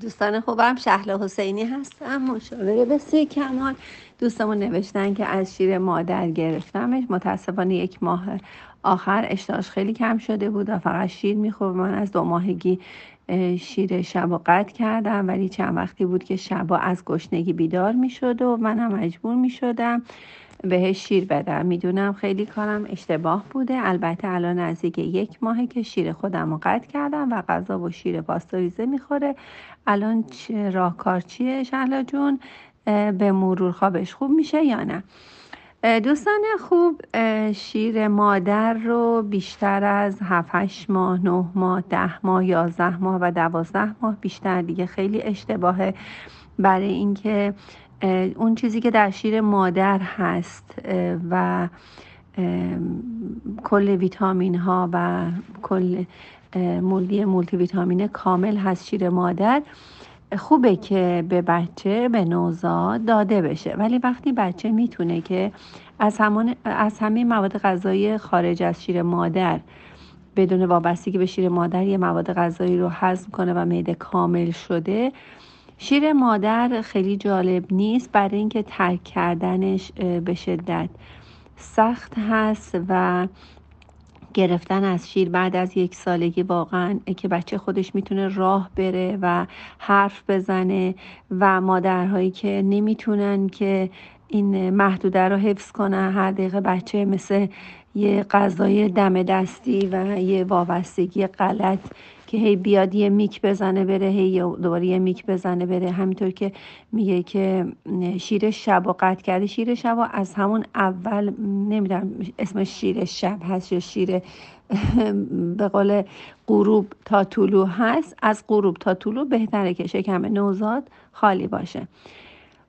دوستان خوبم شهلا حسینی هستم مشاوره بسیار کمال. دوستمون نوشتن که از شیر مادر گرفتمش. متاسفانه یک ماه آخر اشتهاش خیلی کم شده بود و فقط شیر می‌خورد. من از دو ماهگی شیر شب و قطع کردم ولی چند وقتی بود که شبا از گشنگی بیدار می‌شد و منم مجبور می‌شدم بهش شیر بدم. می‌دونم خیلی کارم اشتباه بوده. البته الان نزدیک یک ماهه که شیر خودم رو قطع کردم و غذا و شیر پاستوریزه می‌خوره. الان راهکار چیه شهلا جون به مرور خوابش خوب میشه یا نه؟ دوستان خوب شیر مادر رو بیشتر از 7 ماه 9 ماه 10 ماه 11 ماه و 12 ماه بیشتر دیگه خیلی اشتباهه. برای اینکه اون چیزی که در شیر مادر هست و کل ویتامین ها و کل مولدی مولتی ویتامین کامل هست شیر مادر. خوبه که به بچه به نوزاد داده بشه. ولی وقتی بچه می‌تونه که از, همون از همه مواد غذایی خارج از شیر مادر بدون وابستگی به شیر مادر یه مواد غذایی رو هضم کنه و معده کامل شده شیر مادر خیلی جالب نیست برای اینکه ترک کردنش به شدت سخت هست و گرفتن از شیر بعد از یک سالگی واقعا که بچه خودش می‌تونه راه بره و حرف بزنه و مادرهایی که نمی‌تونن که این محدوده رو حفظ کنن هر دقیقه بچه مثل یه غذای دم دستی و یه وابستگی غلط که هی بیاد یه میک بزنه بره هی دوباره یه میک بزنه بره. همینطور که میگه که شیر شب و قطع کرده. شیر شب و از همون اول نمی‌دونم اسمش شیر شب هست یا شیر به قول غروب تا طلوع هست. از غروب تا طلوع بهتره که شکم نوزاد خالی باشه.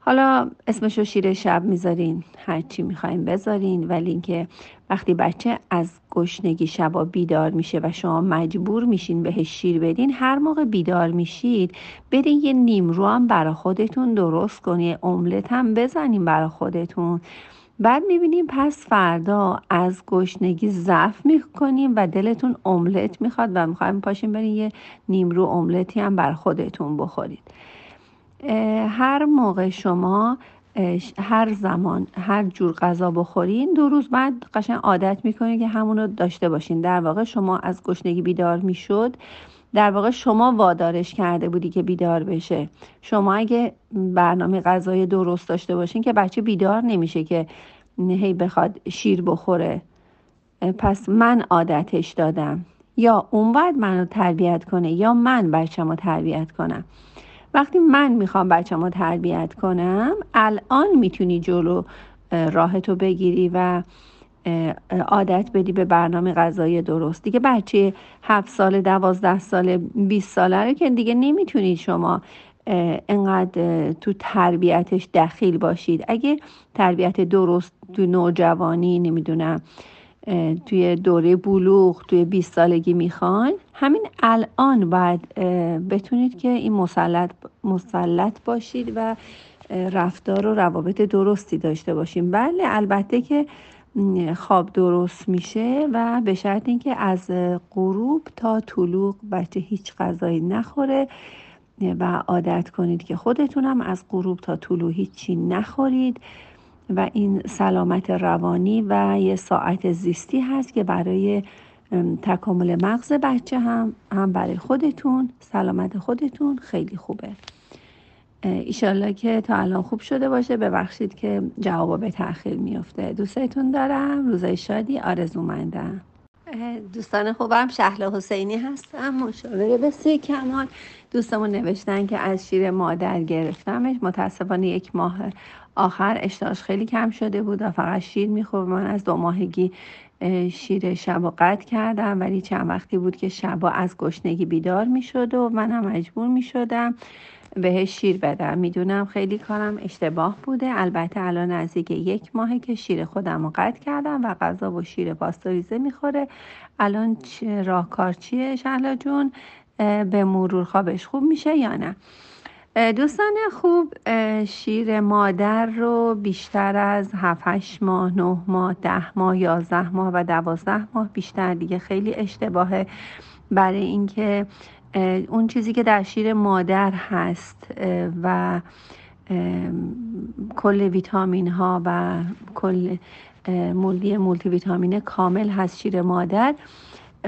حالا اسمش رو شیر شب می‌ذارین هر چی می‌خواین بذارین ولی اینکه وقتی بچه از گشنگی شبا بیدار میشه و شما مجبور میشین بهش شیر بدین هر موقع بیدار میشید برین یه نیمرو هم برا خودتون درست کنین املت هم بزنین برا خودتون. بعد می‌بینیم پس فردا از گشنگی ضعف می‌کنیم و دلتون املت می‌خواد و می‌خوایم پاشین برین یه نیمرو املتی هم بر خودتون بخورید. هر موقع شما هر زمان هر جور غذا بخورین دو روز بعد قشن عادت می‌کنین که همون رو داشته باشین. در واقع شما از گشنگی بیدار می‌شد. در واقع شما وادارش کرده بودی که بیدار بشه. شما اگه برنامه غذای درست داشته باشین که بچه بیدار نمیشه که هی بخواد شیر بخوره. پس من عادتش دادم. یا اون باید منو تربیت کنه یا من بچه تربیت کنم. وقتی من می‌خوام بچه تربیت کنم الان می‌تونی جلو راهتو بگیری و عادت بدی به برنامه غذایی درست. دیگه بچه هفت سال دوازده سال 20 ساله رو که دیگه نمی‌تونید شما انقدر تو تربیتش دخیل باشید. اگه تربیت درست تو نوجوانی نمی‌دونم توی دوره بلوغ توی 20 سالگی می‌خوان همین الان باید بتونید که این مسلط, مسلط باشید و رفتار و روابط درستی داشته باشیم بله البته که خواب درست میشه و به شرط اینکه از غروب تا طلوع بچه هیچ غذایی نخوره و عادت کنید که خودتونم از غروب تا طلوع هیچی نخورید. و این سلامت روانی و یه ساعت زیستی هست که برای تکامل مغز بچه هم هم برای خودتون سلامت خودتون خیلی خوبه. ایشالله که تا الان خوب شده باشه. ببخشید که جوابا به تاخیر میفته دوستتون دارم. روزای شادی. آرزومندم. دوستان خوبم شهلا حسینی هستم مشاوره بسیار کمال. دوستمون نوشتن که از شیر مادر گرفتمش. متاسفانه یک ماه آخر اشتهاش خیلی کم شده بود و فقط شیر می‌خورد. من از دو ماهگی شیر شب و قطع کردم ولی چند وقتی بود که شبا از گشنگی بیدار می‌شد و منم مجبور می‌شدم. بهش شیر بدم. می‌دونم خیلی کارم اشتباه بوده. البته الان نزدیک یک ماهه که شیر خودم رو قطع کردم و غذا و شیر پاستوریزه می‌خوره. الان راهکار چیه شهلا جون؟ به مرور خوابش خوب میشه یا نه؟ دوستان خوب شیر مادر رو بیشتر از 7 ماه 9 ماه 10 ماه 11 ماه و 12 ماه بیشتر دیگه خیلی اشتباهه. برای اینکه اون چیزی که در شیر مادر هست و کل ویتامین ها و کل مولدی مولتی ویتامین کامل هست شیر مادر.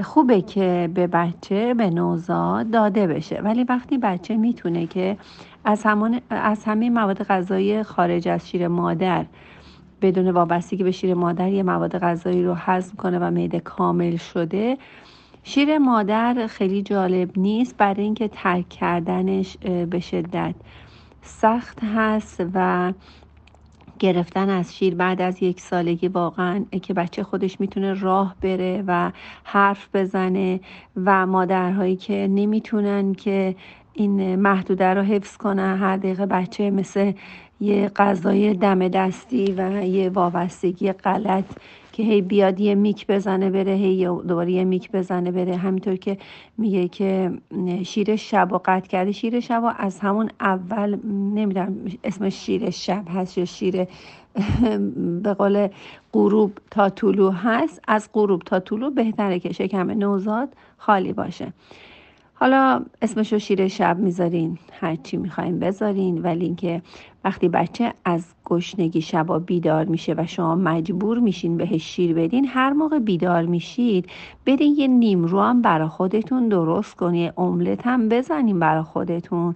خوبه که به بچه به نوزاد داده بشه. ولی وقتی بچه می‌تونه که از, همون از همه مواد غذایی خارج از شیر مادر بدون وابستگی به شیر مادر یه مواد غذایی رو هضم کنه و معده کامل شده شیر مادر خیلی جالب نیست برای اینکه ترک کردنش به شدت سخت هست و گرفتن از شیر بعد از یک سالگی واقعا که بچه خودش می‌تونه راه بره و حرف بزنه و مادرهایی که نمی‌تونن که این محدوده رو حفظ کنن هر دقیقه بچه مثل یه غذای دم دستی و یه وابستگی غلط که هی بیاد یه میک بزنه بره هی دوباره یه میک بزنه بره. همینطور که میگه که شیر شب و قطع کرده. شیر شب از همون اول نمی‌دونم اسمش شیر شب هست یا شیر به قول غروب تا طلوع هست. از غروب تا طلوع بهتره که شکم نوزاد خالی باشه. حالا اسمشو شیر شب می‌ذارین هر چی می‌خواین بذارین ولی اینکه وقتی بچه از گشنگی شبا بیدار میشه و شما مجبور میشین بهش شیر بدین هر موقع بیدار میشید برین یه نیمرو هم برا خودتون درست کنین املت هم بزنین برا خودتون.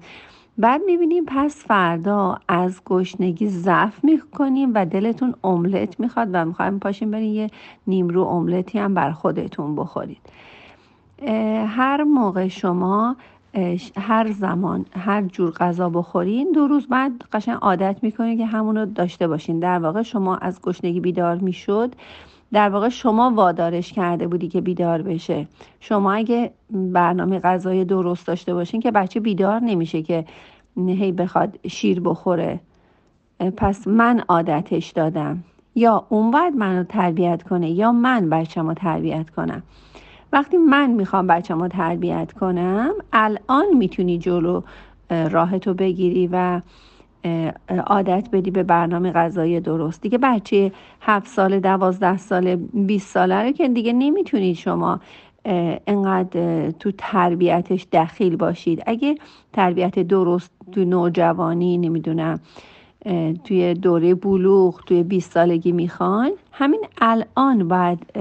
بعد می‌بینیم پس فردا از گشنگی ضعف می‌کنیم و دلتون املت می‌خواد و می‌خوایم پاشین برین یه نیمرو املتی هم بر خودتون بخورید هر موقع شما هر زمان هر جور غذا بخورین دو روز بعد قشنگ عادت می‌کنین که همونو داشته باشین. در واقع شما از گشنگی بیدار می‌شد. در واقع شما وادارش کرده بودی که بیدار بشه. شما اگه برنامه غذای درست داشته باشین که بچه بیدار نمیشه که هی بخواد شیر بخوره. پس من عادتش دادم. یا اون باید منو تربیت کنه یا من بچه تربیت کنم. وقتی من می‌خوام بچه ما تربیت کنم الان می‌تونی جلو راهتو بگیری و عادت بدی به برنامه غذایی درست. دیگه بچه هفت سال دوازده سال 20 ساله رو که دیگه نمی‌تونید شما انقدر تو تربیتش دخیل باشید. اگه تربیت درست تو نوجوانی نمی‌دونم توی دوره بلوغ توی 20 سالگی می‌خوان. همین الان باید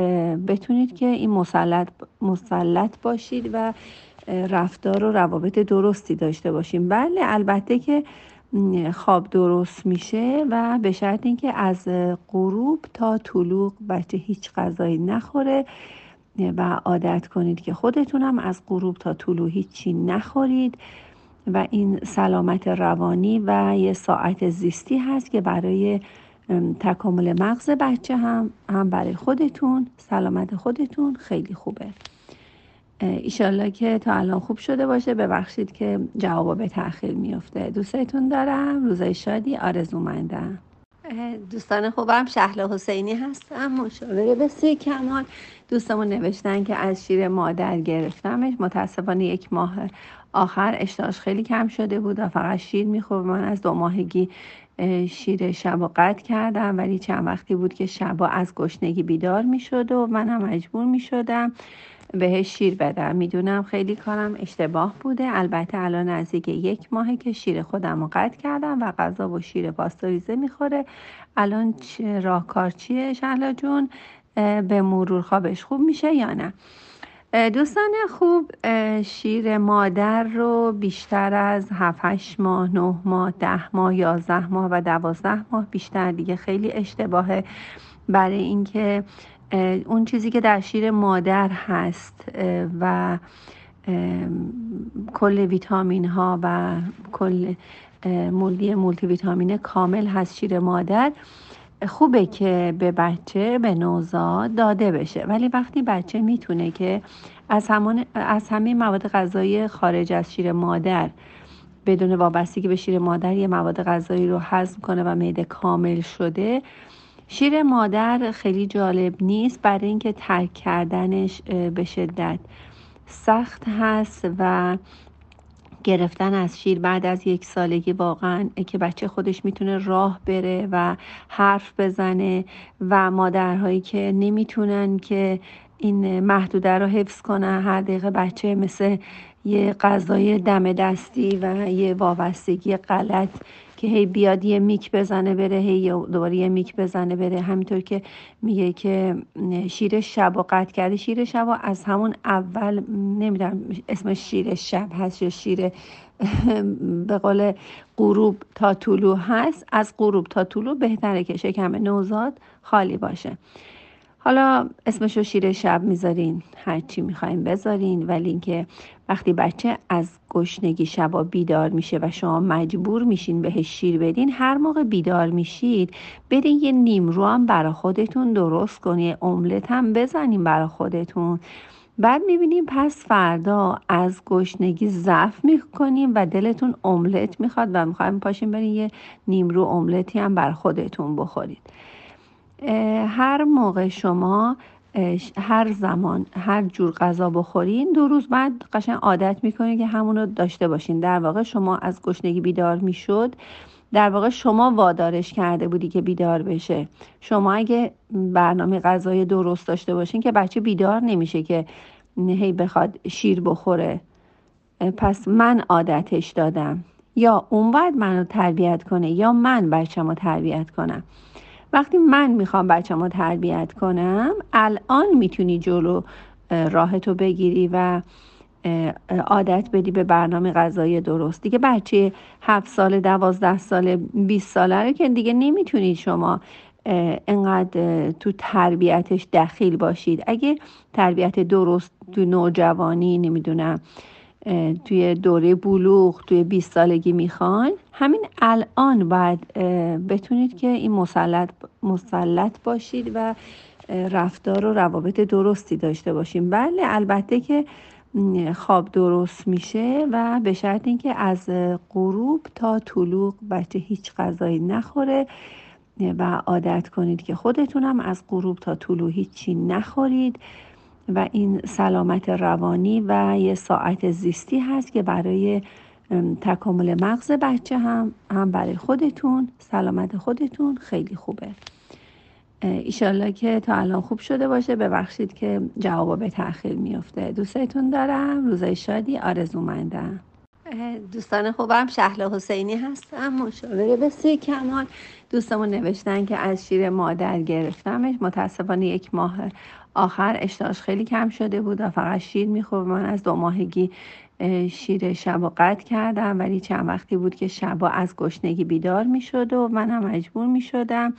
بتونید که این مسلط, مسلط باشید و رفتار و روابط درستی داشته باشیم. بله البته که خواب درست میشه و به شرط اینکه از غروب تا طلوع بچه هیچ غذایی نخوره و عادت کنید که خودتونم از غروب تا طلوع هیچی نخورید. و این سلامت روانی و یه ساعت زیستی هست که برای تکامل مغز بچه هم هم برای خودتون سلامت خودتون خیلی خوبه. ایشالله که تا الان خوب شده باشه. ببخشید که جوابا به تاخیر میفته دوستتون دارم. روزای شادی آرزومندم. دوستان خوبم. شهل حسینی هستم. مشاوره بسیار کمال. دوستمون نوشتن که از شیر مادر گرفتمش. متاسفانه یک ماه آخر اشتهاش خیلی کم شده بود و فقط شیر می‌خورد من از دو ماهگی شیر شب و قطع کردم ولی چند وقتی بود که شبا از گشنگی بیدار می‌شد و منم مجبور می‌شدم بهش شیر بدم. می‌دونم خیلی کارم اشتباه بوده. البته الان نزدیک یک ماهه که شیر خودم رو قطع کردم و غذا و شیر پاستوریزه می‌خوره. الان راهکار چیه شهلا جون؟ به مرور خوابش خوب میشه یا نه؟ دوستان خوب شیر مادر رو بیشتر از 7 ماه 9 ماه 10 ماه 11 ماه و 12 ماه بیشتر. دیگه خیلی اشتباهه برای اینکه اون چیزی که در شیر مادر هست و کل ویتامین ها و کل مولدی مولتی ویتامین کامل هست شیر مادر. خوبه که به بچه به نوزاد داده بشه. ولی وقتی بچه می‌تونه که از, همون از همه مواد غذایی خارج از شیر مادر بدون وابستگی به شیر مادر یه مواد غذایی رو هضم کنه و معده کامل شده شیر مادر خیلی جالب نیست برای اینکه ترک کردنش به شدت سخت هست و گرفتن از شیر بعد از یک سالگی واقعا که بچه خودش می‌تونه راه بره و حرف بزنه و مادرهایی که نمی‌تونن که این محدوده رو حفظ کنه هر دقیقه بچه مثل یه غذای دم دستی و یه وابستگی غلط که هی بیاد یه میک بزنه بره هی دوباره یه میک بزنه بره. همینطور که میگه که شیر شب و قطع کرده. شیر شب و از همون اول نمی‌دونم اسمش شیر شب هست یا شیر به قول غروب تا طلوع هست. از غروب تا طلوع بهتره که شکم نوزاد خالی باشه. حالا اسمشو شیر شب می‌ذارین هرچی می‌خواین بذارین ولی اینکه وقتی بچه از گشنگی شبا بیدار میشه و شما مجبور میشین بهش شیر بدین هر موقع بیدار میشید برین یه نیمرو هم برا خودتون درست کنین املت هم بزنین برا خودتون. بعد می‌بینیم پس فردا از گشنگی ضعف می‌کنیم و دلتون املت می‌خواد و می‌خوایم پاشین برین یه نیمرو املتی هم بر خودتون بخورید هر موقع شما هر زمان هر جور غذا بخورین دو روز بعد قشنگ عادت می‌کنید که همون رو داشته باشین. در واقع شما از گشنگی بیدار می‌شد. در واقع شما وادارش کرده بودی که بیدار بشه. شما اگه برنامه غذای درست داشته باشین که بچه بیدار نمیشه که هی بخواد شیر بخوره. پس من عادتش دادم. یا اون باید منو تربیت کنه یا من بچم رو تربیت کنم. وقتی من می‌خوام بچم رو تربیت کنم الان می‌تونی جلو راهتو بگیری و عادت بدی به برنامه غذایی درست. دیگه بچه هفت سال دوازده سال 20 ساله رو که دیگه نمی‌تونید شما انقدر تو تربیتش دخیل باشید. اگه تربیت درست تو نوجوانی نمی‌دونم توی دوره بلوغ توی 20 سالگی می‌خوان. همین الان باید بتونید که این مسلط, مسلط باشید و رفتار و روابط درستی داشته باشیم. بله البته که خواب درست میشه و به شرط اینکه از غروب تا طلوع بچه هیچ غذایی نخوره و عادت کنید که خودتونم از غروب تا طلوع هیچی نخورید. و این سلامت روانی و یه ساعت زیستی هست که برای تکامل مغز بچه هم هم برای خودتون سلامت خودتون خیلی خوبه. ایشالله که تا الان خوب شده باشه. ببخشید که جوابا به تاخیر میفته دوستتون دارم. روزای شادی. آرزومندم. دوستان خوبم شهلا حسینی هستم. مشاوره بسیار کمال. دوستمون نوشتن که از شیر مادر گرفتمش. متاسفانه یک ماه آخر اشتهاش خیلی کم شده بود و فقط شیر می‌خورد من از دو ماهگی شیر شب و قطع کردم ولی چند وقتی بود که شبا از گشنگی بیدار می‌شد و منم مجبور می‌شدم.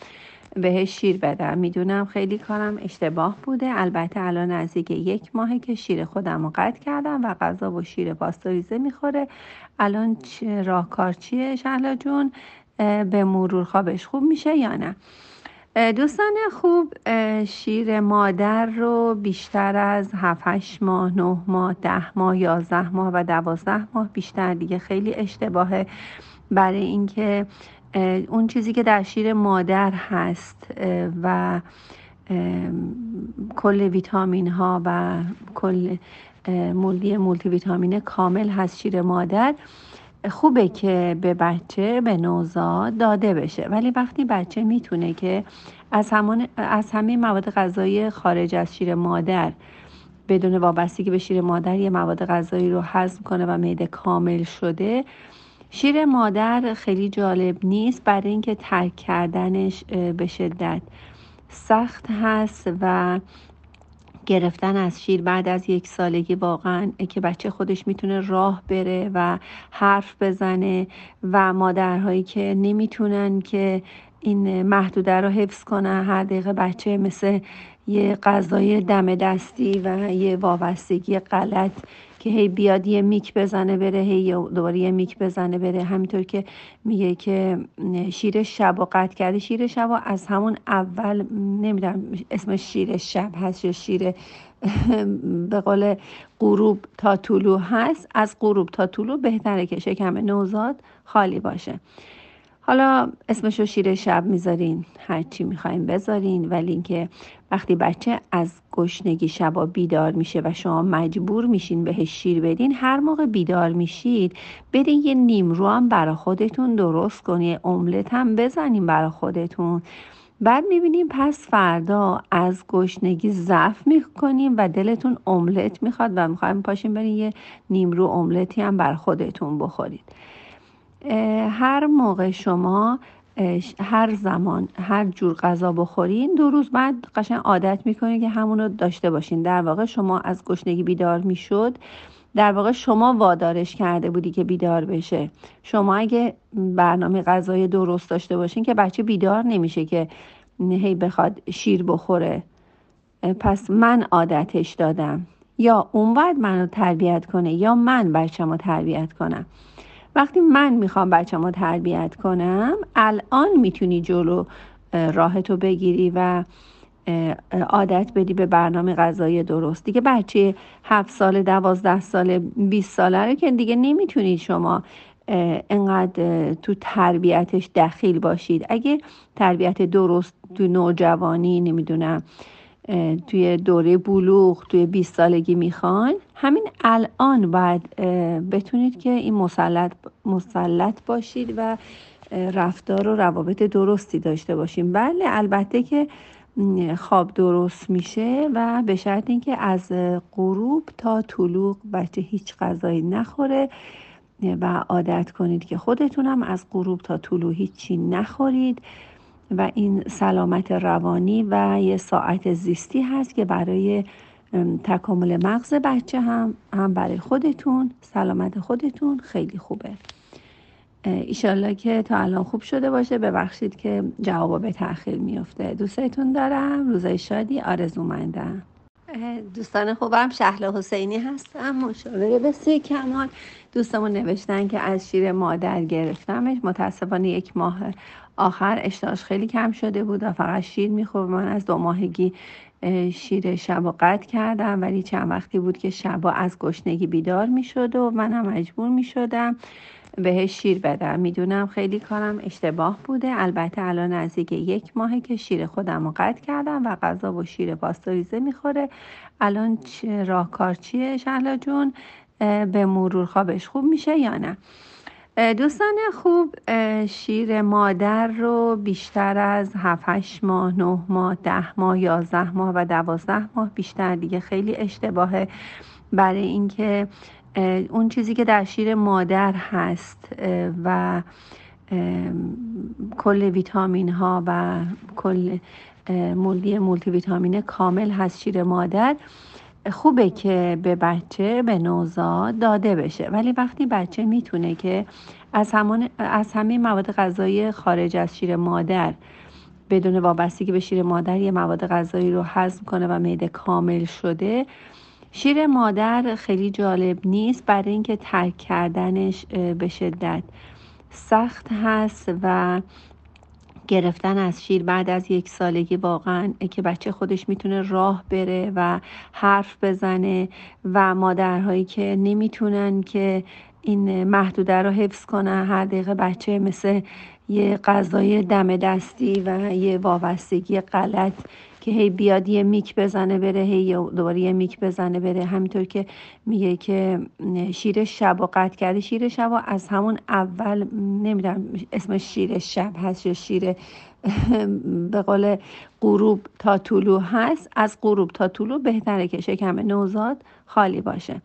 بهش شیر بدم. می‌دونم خیلی کارم اشتباه بوده. البته الان نزدیک یک ماهه که شیر خودم رو قطع کردم و غذا و شیر پاستوریزه می‌خوره. الان راهکار چیه شهلا جون؟ به مرور خوابش خوب میشه یا نه؟ دوستان خوب شیر مادر رو بیشتر از 7 ماه 9 ماه 10 ماه 11 ماه و 12 ماه بیشتر دیگه خیلی اشتباهه. برای اینکه اون چیزی که در شیر مادر هست و کل ویتامین ها و کل مولدی مولتی ویتامین کامل هست شیر مادر. خوبه که به بچه به نوزاد داده بشه. ولی وقتی بچه می‌تونه که از, همون از همه مواد غذایی خارج از شیر مادر بدون وابستگی به شیر مادر یه مواد غذایی رو هضم کنه و معده کامل شده شیر مادر خیلی جالب نیست برای اینکه ترک کردنش به شدت سخت هست و گرفتن از شیر بعد از یک سالگی واقعا که بچه خودش می‌تونه راه بره و حرف بزنه و مادرهایی که نمی‌تونن که این محدوده رو حفظ کنه هر دقیقه بچه مثل یه غذای دم دستی و یه وابستگی غلط که هی بیاد یه میک بزنه بره هی دوباره یه میک بزنه بره. همینطور که میگه که شیر شب و قطع کرده. شیر شب و از همون اول نمی‌دونم اسمش شیر شب هست یا شیر به قول غروب تا طلوع هست. از غروب تا طلوع بهتره که شکم نوزاد خالی باشه. حالا اسمشو شیر شب می‌ذارین هرچی می‌خواین بذارین ولی اینکه وقتی بچه از گشنگی شبا بیدار میشه و شما مجبور میشین بهش شیر بدین هر موقع بیدار میشید برین یه نیمرو هم برا خودتون درست کنین املت هم بزنین برا خودتون. بعد می‌بینیم پس فردا از گشنگی ضعف می‌کنیم و دلتون املت می‌خواد و می‌خوایم پاشیم برین یه نیمرو املتی هم بر خودتون بخورید هر موقع شما هر زمان هر جور غذا بخورین دو روز بعد قشنگ عادت می‌کنید که همون رو داشته باشین. در واقع شما از گشنگی بیدار می‌شد. در واقع شما وادارش کرده بودی که بیدار بشه. شما اگه برنامه غذای درست داشته باشین که بچه بیدار نمیشه که هی بخواد شیر بخوره. پس من عادتش دادم. یا اون باید منو تربیت کنه یا من بچه رو تربیت کنم. وقتی من می‌خوام بچه رو تربیت کنم الان می‌تونی جلو راهتو بگیری و عادت بدی به برنامه غذایی درست. دیگه بچه هفت سال دوازده سال 20 ساله رو که دیگه نمی‌تونید شما انقدر تو تربیتش دخیل باشید. اگه تربیت درست تو نوجوانی نمی‌دونم توی دوره بلوغ توی 20 سالگی می‌خوان. همین الان باید بتونید که این مسلط, مسلط باشید و رفتار و روابط درستی داشته باشیم بله البته که خواب درست میشه و به شرط اینکه از غروب تا طلوع بچه هیچ غذایی نخوره و عادت کنید که خودتونم از غروب تا طلوع هیچی نخورید. و این سلامت روانی و یه ساعت زیستی هست که برای تکامل مغز بچه هم هم برای خودتون سلامت خودتون خیلی خوبه. ایشالله که تا الان خوب شده باشه. ببخشید که جوابا به تاخیر میفته دوستتون دارم. روزای شادی آرزومندم. دوستان خوبم. شهلا حسینی هستم. مشاوره بسیار کمال. دوستمون نوشتن که از شیر مادر گرفتمش. متاسفانه یک ماه آخر اشتاش خیلی کم شده بود و فقط شیر می‌خورد من از دو ماهگی شیر شب و قطع کردم ولی چند وقتی بود که شبا از گشنگی بیدار می‌شد و منم مجبور می‌شدم بهش شیر بدم. می‌دونم خیلی کارم اشتباه بوده. البته الان نزدیک یک ماهه که شیر خودم رو قطع کردم و غذا و شیر پاستوریزه می‌خوره. الان راهکار چیه شهلا جون؟ به مرور خوابش خوب میشه یا نه؟ دوستان خوب شیر مادر رو بیشتر از 7 ماه 9 ماه 10 ماه 11 ماه و 12 ماه بیشتر دیگه خیلی اشتباهه برای اینکه اون چیزی که در شیر مادر هست و کل ویتامین ها و کل مولدی مولتی ویتامین کامل هست شیر مادر. خوبه که به بچه به نوزاد داده بشه. ولی وقتی بچه می‌تونه که از, همان از همه مواد غذایی خارج از شیر مادر بدون وابستگی به شیر مادر یه مواد غذایی رو هضم کنه و معده کامل شده شیر مادر خیلی جالب نیست برای اینکه ترک کردنش به شدت سخت هست و گرفتن از شیر بعد از یک سالگی واقعا که بچه خودش می‌تونه راه بره و حرف بزنه و مادرهایی که نمی‌تونن که این محدوده رو حفظ کنن هر دقیقه بچه مثل یه غذای دم دستی و یه وابستگی غلط که هی بیاد یه میک بزنه بره هی دوباره یه میک بزنه بره. همینطور که میگه که شیر شب و قطع کرده. شیر شب و از همون اول نمی‌دونم اسمش شیر شب هست یا شیر به قول غروب تا طلوع هست. از غروب تا طلوع بهتره که شکم نوزاد خالی باشه.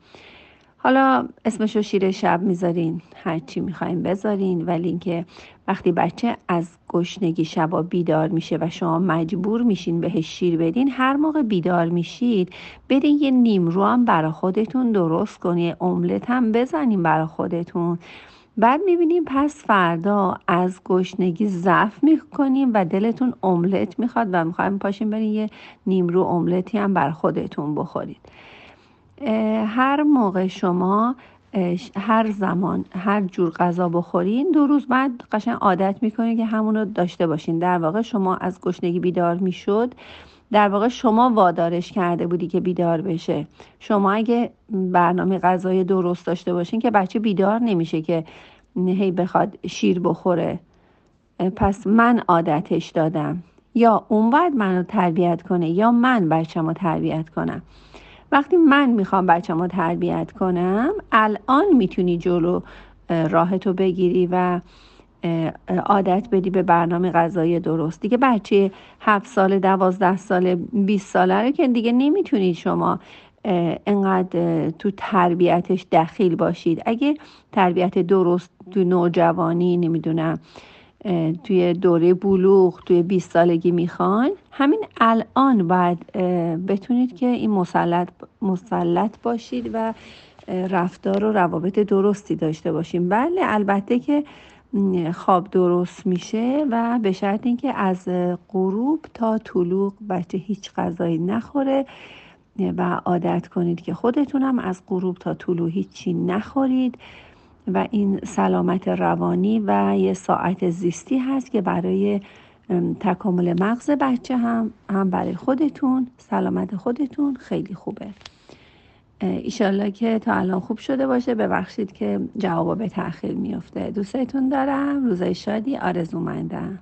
حالا اسمشو شیر شب می‌ذارین هرچی می‌خواین بذارین ولی اینکه وقتی بچه از گشنگی شبا بیدار میشه و شما مجبور میشین بهش شیر بدین هر موقع بیدار میشید برین یه نیم رو هم برا خودتون درست کنین املت هم بزنین برا خودتون. بعد می‌بینیم پس فردا از گشنگی ضعف می‌کنیم و دلتون املت می‌خواد و می‌خوایم پاشین برین یه نیمرو املتی هم بر خودتون بخورید. هر موقع شما هر زمان هر جور غذا بخورین دو روز بعد قشنگ عادت می‌کنید که همون رو داشته باشین. در واقع شما از گشنگی بیدار می‌شد. در واقع شما وادارش کرده بودی که بیدار بشه. شما اگه برنامه غذای درست داشته باشین که بچه بیدار نمیشه که هی بخواد شیر بخوره. پس من عادتش دادم. یا اون باید منو تربیت کنه یا من بچه رو تربیت کنم. وقتی من می‌خوام بچه ما تربیت کنم الان می‌تونی جلو راهتو بگیری و عادت بدی به برنامه غذایی درست دیگه بچه هفت سال دوازده سال 20 ساله رو که دیگه نمی‌تونید شما انقدر تو تربیتش دخیل باشید. اگه تربیت درست تو نوجوانی نمی‌دونم توی دوره بلوغ توی 20 سالگی می‌خوان همین الان باید بتونید که این مسلط, مسلط باشید و رفتار و روابط درستی داشته باشیم بله البته که خواب درست میشه و به شرط اینکه از غروب تا طلوع بچه هیچ غذایی نخوره و عادت کنید که خودتونم از غروب تا طلوع هیچی نخورید. و این سلامت روانی و یه ساعت زیستی هست که برای تکامل مغز بچه هم هم برای خودتون سلامت خودتون خیلی خوبه. ایشالله که تا الان خوب شده باشه. ببخشید که جوابا به تاخیر میفته دوستتون دارم. روزای شادی. آرزومندم.